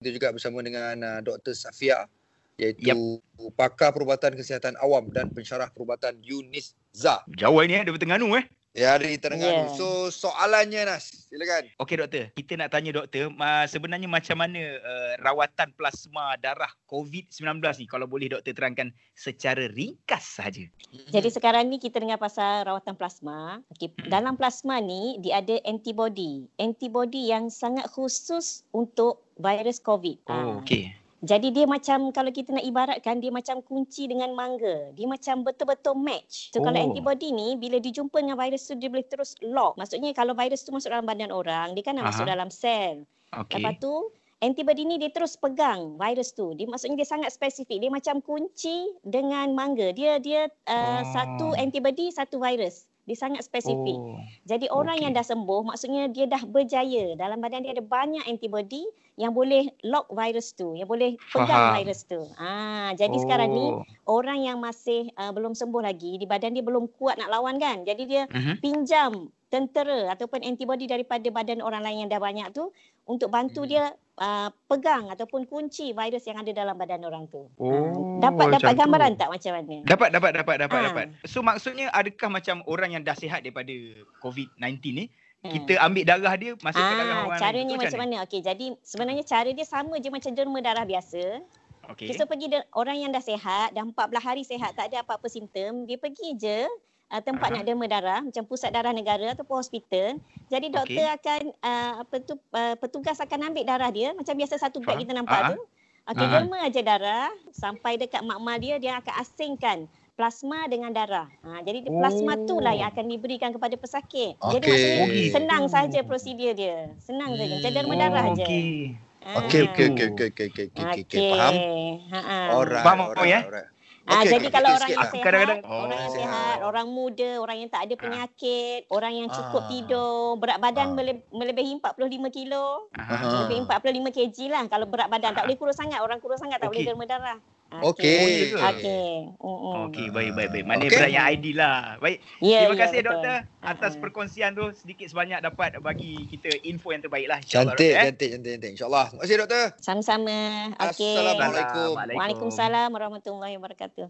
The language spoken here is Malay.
kita juga bersama dengan uh, Dr. Safia iaitu yep. pakar perubatan kesihatan awam dan pensyarah perubatan Uniza. Jauh ini eh daripada Terengganu eh. Ya, dari Terengganu. Yeah. So, soalannya Nas, silakan. Okey doktor, kita nak tanya doktor, uh, sebenarnya macam mana uh, rawatan plasma darah COVID-19 ni kalau boleh doktor terangkan secara ringkas saja. Jadi sekarang ni kita dengar pasal rawatan plasma. Okay. Hmm. Dalam plasma ni dia ada antibody. Antibody yang sangat khusus untuk virus COVID. Oh, okey. Jadi dia macam kalau kita nak ibaratkan dia macam kunci dengan mangga. Dia macam betul-betul match. So oh. kalau antibody ni bila dijumpa dengan virus tu dia boleh terus lock. Maksudnya kalau virus tu masuk dalam badan orang, dia kan nak Aha. masuk dalam sel. Okay. Lepas tu antibody ni dia terus pegang virus tu. Dia maksudnya dia sangat spesifik. Dia macam kunci dengan mangga. Dia dia uh, oh. satu antibody satu virus. Dia sangat spesifik. Oh, Jadi orang okay. yang dah sembuh maksudnya dia dah berjaya. Dalam badan dia ada banyak antibody yang boleh lock virus tu, yang boleh pegang Faham. virus tu. Ah, jadi oh. sekarang ni orang yang masih uh, belum sembuh lagi, di badan dia belum kuat nak lawan kan. Jadi dia uh-huh. pinjam tentera ataupun antibody daripada badan orang lain yang dah banyak tu untuk bantu hmm. dia uh, pegang ataupun kunci virus yang ada dalam badan orang tu. Ah, oh, dapat dapat gambaran tu. tak macam mana? Dapat dapat dapat dapat ha. dapat. So maksudnya adakah macam orang yang dah sihat daripada COVID-19 ni hmm. kita ambil darah dia masuk ha, ke darah orang caranya lain. macam mana? Okey, jadi sebenarnya cara dia sama je macam derma darah biasa. Okay. Kita pergi de- orang yang dah sihat, dah 14 hari sihat, tak ada apa-apa simptom, dia pergi je uh, tempat uh-huh. nak derma darah macam pusat darah negara ataupun hospital. Jadi doktor okay. akan uh, apa tu uh, petugas akan ambil darah dia macam biasa satu beg kita nampak uh-huh. tu. Okey uh-huh. derma aja darah sampai dekat makmal dia dia akan asingkan plasma dengan darah. Ha, jadi oh. plasma tu lah yang akan diberikan kepada pesakit. Okay. Jadi maksudnya okay. senang saja prosedur dia. Senang saja. Macam derma darah oh, aja. Okey okey okey okey okey okey okey faham. Ha. Alright. Faham apa ya? Ah, okay, jadi kalau orang yang sihat, kadang-kadang, orang yang oh. sihat, orang muda, orang yang tak ada ah. penyakit, ah. orang yang cukup ah. tidur, berat badan ah. melebihi 45 kilo, ah. lebih 45 kg lah kalau berat badan. Tak boleh kurus sangat, orang kurus sangat tak okay. boleh derma darah. Okey. Okey. Okey, baik baik baik. Mana okay. berat yang ideal lah. Baik. Yeah, Terima yeah, kasih betul. doktor atas uh perkongsian tu sedikit sebanyak dapat bagi kita info yang terbaik lah. Cantik, doktor, cantik, cantik, cantik. InsyaAllah. Terima kasih doktor. Sama-sama. Okay. Assalamualaikum. Waalaikumsalam warahmatullahi wabarakatuh.